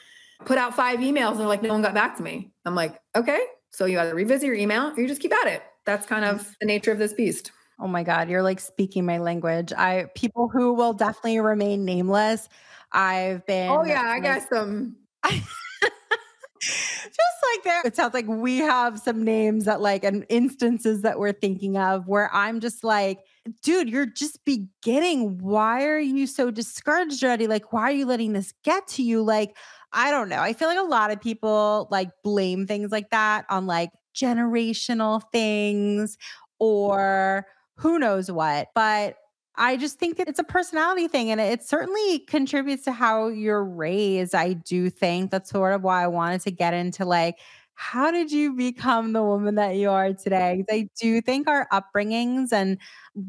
put out five emails and they're like, no one got back to me. I'm like, okay. So you either revisit your email or you just keep at it. That's kind of the nature of this beast. Oh my God, you're like speaking my language. I people who will definitely remain nameless. I've oh, been Oh yeah, I got some. Just like there it sounds like we have some names that like and instances that we're thinking of where i'm just like dude you're just beginning. Why are you so discouraged already? Like why are you letting this get to you? Like i don't know. I feel like a lot of people like blame things like that on like generational things or who knows what. But I just think it's a personality thing and it certainly contributes to how you're raised. I do think that's sort of why I wanted to get into like, how did you become the woman that you are today? I do think our upbringings and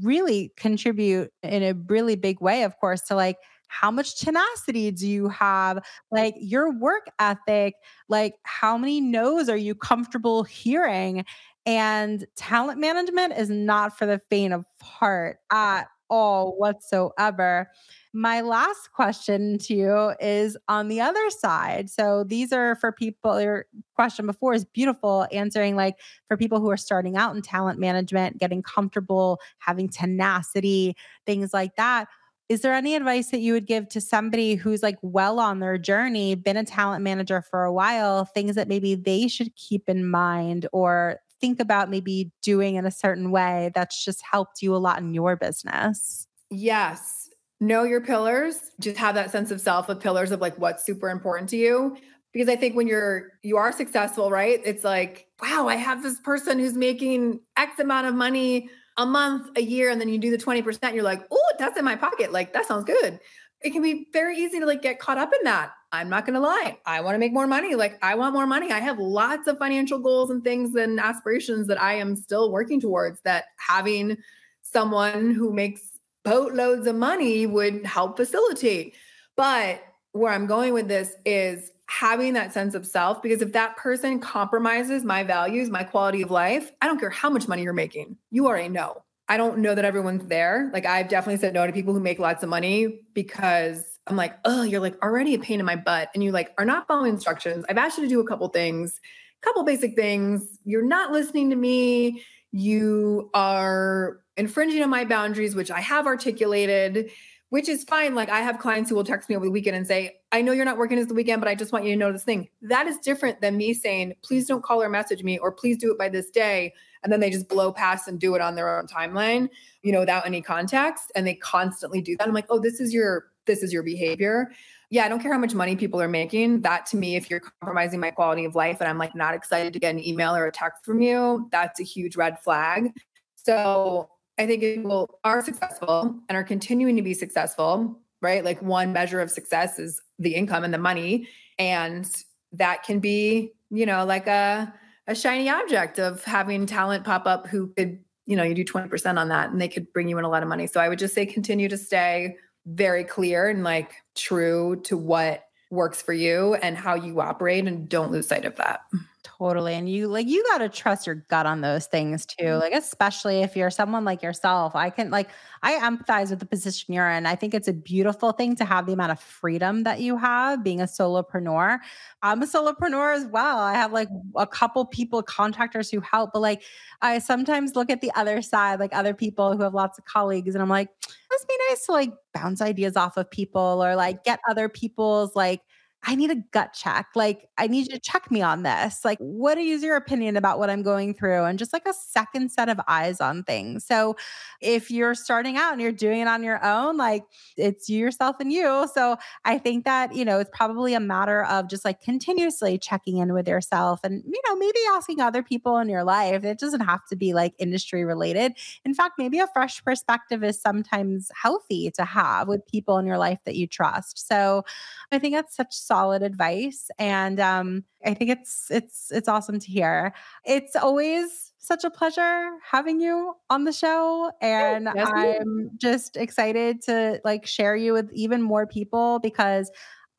really contribute in a really big way, of course, to like how much tenacity do you have? Like your work ethic, like how many no's are you comfortable hearing? And talent management is not for the faint of heart at all whatsoever. My last question to you is on the other side. So these are for people, your question before is beautiful, answering like for people who are starting out in talent management, getting comfortable, having tenacity, things like that. is there any advice that you would give to somebody who's like well on their journey, been a talent manager for a while, things that maybe they should keep in mind or think about maybe doing in a certain way that's just helped you a lot in your business? Yes. Know your pillars. Just have that sense of self of pillars of like what's super important to you. Because I think when you're you are successful, right? It's like, wow, I have this person who's making X amount of money a month, a year, and then you do the 20%, you're like, oh, that's in my pocket. Like that sounds good. It can be very easy to like get caught up in that. I'm not going to lie. I want to make more money. Like, I want more money. I have lots of financial goals and things and aspirations that I am still working towards that having someone who makes boatloads of money would help facilitate. But where I'm going with this is having that sense of self because if that person compromises my values, my quality of life, I don't care how much money you're making. You already know. I don't know that everyone's there. Like I've definitely said no to people who make lots of money because I'm like, oh, you're like already a pain in my butt. And you like are not following instructions. I've asked you to do a couple things, a couple basic things. You're not listening to me. You are infringing on my boundaries, which I have articulated, which is fine. Like I have clients who will text me over the weekend and say, I know you're not working this the weekend, but I just want you to know this thing. That is different than me saying, please don't call or message me, or please do it by this day. And then they just blow past and do it on their own timeline, you know, without any context. And they constantly do that. I'm like, oh, this is your this is your behavior. Yeah, I don't care how much money people are making. That to me, if you're compromising my quality of life and I'm like not excited to get an email or a text from you, that's a huge red flag. So I think people are successful and are continuing to be successful, right? Like one measure of success is the income and the money. And that can be, you know, like a, a shiny object of having talent pop up who could, you know, you do 20% on that and they could bring you in a lot of money. So I would just say continue to stay very clear and like true to what works for you and how you operate and don't lose sight of that. Totally. And you like you got to trust your gut on those things too. Mm-hmm. Like especially if you're someone like yourself. I can like I empathize with the position you're in. I think it's a beautiful thing to have the amount of freedom that you have being a solopreneur. I'm a solopreneur as well. I have like a couple people contractors who help, but like I sometimes look at the other side, like other people who have lots of colleagues and I'm like, must be nice to like bounce ideas off of people or like get other people's like I need a gut check. Like, I need you to check me on this. Like, what is your opinion about what I'm going through? And just like a second set of eyes on things. So, if you're starting out and you're doing it on your own, like it's you, yourself, and you. So, I think that, you know, it's probably a matter of just like continuously checking in with yourself and, you know, maybe asking other people in your life. It doesn't have to be like industry related. In fact, maybe a fresh perspective is sometimes healthy to have with people in your life that you trust. So, I think that's such solid advice and um, i think it's it's it's awesome to hear. It's always such a pleasure having you on the show and yes, i'm just excited to like share you with even more people because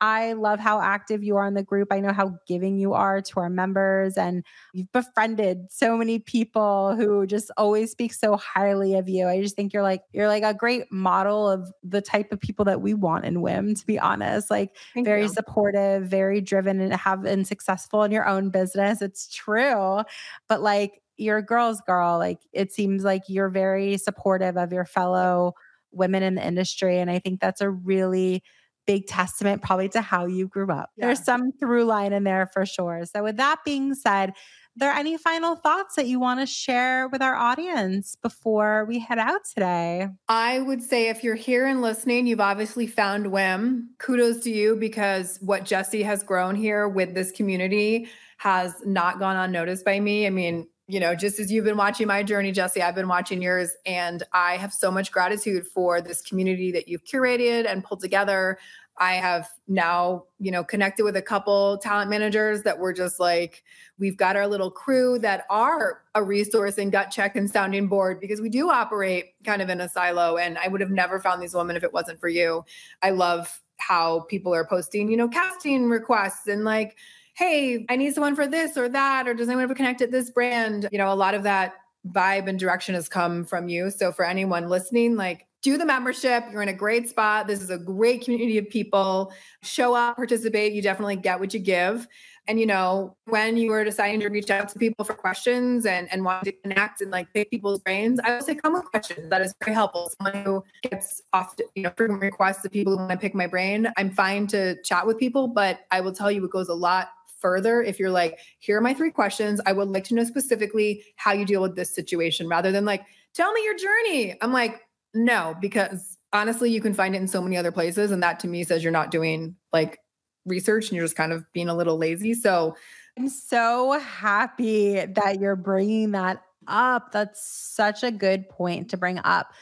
I love how active you are in the group. I know how giving you are to our members, and you've befriended so many people who just always speak so highly of you. I just think you're like you're like a great model of the type of people that we want in WIM. To be honest, like Thank very you. supportive, very driven, and have been successful in your own business. It's true, but like you're a girl's girl. Like it seems like you're very supportive of your fellow women in the industry, and I think that's a really big testament probably to how you grew up. Yeah. There's some through line in there for sure. So, with that being said, are there any final thoughts that you want to share with our audience before we head out today? I would say if you're here and listening, you've obviously found WIM. Kudos to you because what Jesse has grown here with this community has not gone unnoticed by me. I mean, you know, just as you've been watching my journey, Jesse, I've been watching yours. And I have so much gratitude for this community that you've curated and pulled together. I have now, you know, connected with a couple talent managers that were just like, we've got our little crew that are a resource and gut check and sounding board because we do operate kind of in a silo. And I would have never found these women if it wasn't for you. I love how people are posting, you know, casting requests and like, hey, I need someone for this or that, or does anyone ever connect at this brand? You know, a lot of that vibe and direction has come from you. So for anyone listening, like do the membership. You're in a great spot. This is a great community of people. Show up, participate. You definitely get what you give. And, you know, when you were deciding to reach out to people for questions and, and want to connect and like pick people's brains, I will say come with questions. That is very helpful. Someone who gets often, you know, frequent requests of people who want to pick my brain. I'm fine to chat with people, but I will tell you it goes a lot further if you're like, here are my three questions. I would like to know specifically how you deal with this situation rather than like, tell me your journey. I'm like, no, because honestly, you can find it in so many other places. And that to me says you're not doing like research and you're just kind of being a little lazy. So I'm so happy that you're bringing that up. That's such a good point to bring up.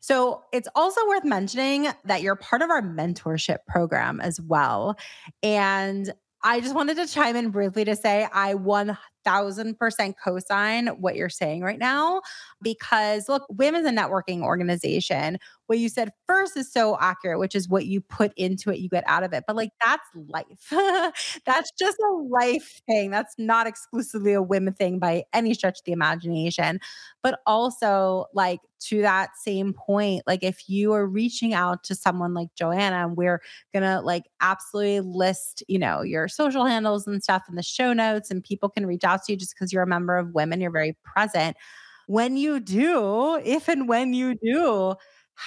So it's also worth mentioning that you're part of our mentorship program as well. And I just wanted to chime in briefly to say I 1000% cosign what you're saying right now because look, WIM's a networking organization what you said first is so accurate, which is what you put into it, you get out of it. But mm. like that's life. that's just a life thing. That's not exclusively a WIM thing by any stretch of the imagination. But also, like to that same point, like if you are reaching out to someone like Joanna, and we're gonna like absolutely list, you know, your social handles and stuff in the show notes, and people can reach out to you just because you're a member of WIM, you're very present. When you do, if and when you do,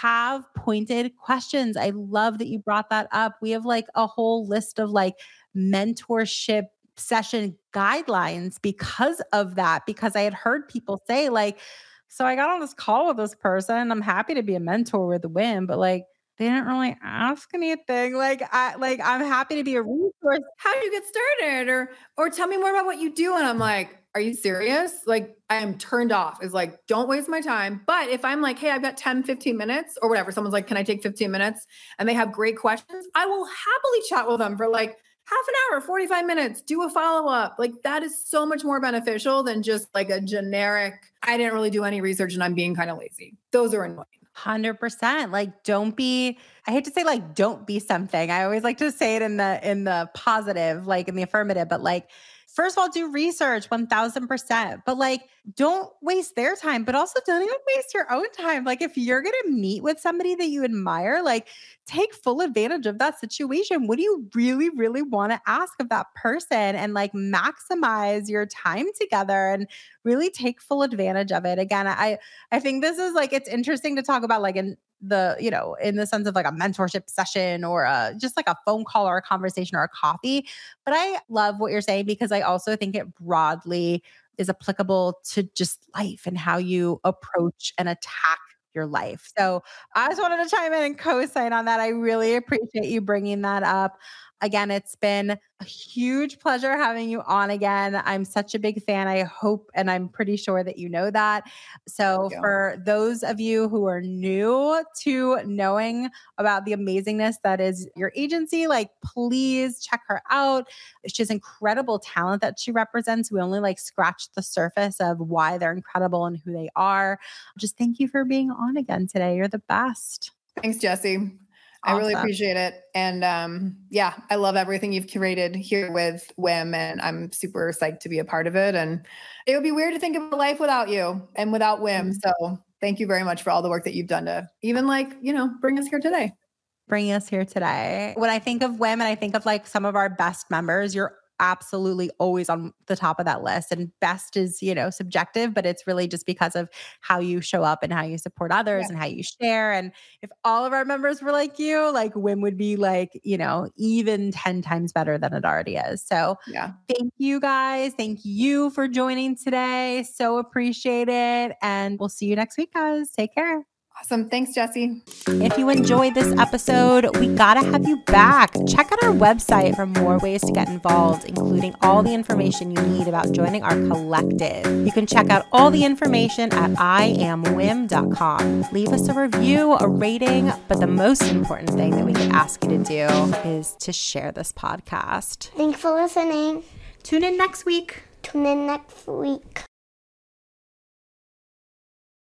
have pointed questions. I love that you brought that up. We have like a whole list of like mentorship session guidelines because of that, because I had heard people say, like, so I got on this call with this person. I'm happy to be a mentor with the WIM, but like, they didn't really ask anything. Like I like I'm happy to be a resource. How do you get started? Or or tell me more about what you do. And I'm like, are you serious? Like I am turned off. Is like, don't waste my time. But if I'm like, hey, I've got 10, 15 minutes or whatever, someone's like, can I take 15 minutes? And they have great questions, I will happily chat with them for like half an hour, 45 minutes, do a follow up. Like that is so much more beneficial than just like a generic, I didn't really do any research and I'm being kind of lazy. Those are annoying. 100% like don't be i hate to say like don't be something i always like to say it in the in the positive like in the affirmative but like first of all, do research 1000%, but like don't waste their time, but also don't even waste your own time. Like if you're going to meet with somebody that you admire, like take full advantage of that situation. What do you really, really want to ask of that person and like maximize your time together and really take full advantage of it. Again, I I think this is like it's interesting to talk about like in the you know in the sense of like a mentorship session or a, just like a phone call or a conversation or a coffee but i love what you're saying because i also think it broadly is applicable to just life and how you approach and attack your life. So I just wanted to chime in and co sign on that. I really appreciate you bringing that up. Again, it's been a huge pleasure having you on again. I'm such a big fan. I hope and I'm pretty sure that you know that. So, for those of you who are new to knowing about the amazingness that is your agency, like please check her out. She has incredible talent that she represents. We only like scratched the surface of why they're incredible and who they are. Just thank you for being on again today. You're the best. Thanks, Jesse. Awesome. I really appreciate it. And um, yeah, I love everything you've curated here with WIM, and I'm super psyched to be a part of it. And it would be weird to think of life without you and without WIM. Mm-hmm. So thank you very much for all the work that you've done to even like, you know, bring us here today. Bring us here today. When I think of WIM and I think of like some of our best members, you're absolutely always on the top of that list. And best is, you know, subjective, but it's really just because of how you show up and how you support others yeah. and how you share. And if all of our members were like you, like WIM would be like, you know, even 10 times better than it already is. So yeah. Thank you guys. Thank you for joining today. So appreciate it. And we'll see you next week, guys. Take care. Awesome. Thanks, Jesse. If you enjoyed this episode, we got to have you back. Check out our website for more ways to get involved, including all the information you need about joining our collective. You can check out all the information at iamwim.com. Leave us a review, a rating, but the most important thing that we can ask you to do is to share this podcast. Thanks for listening. Tune in next week. Tune in next week.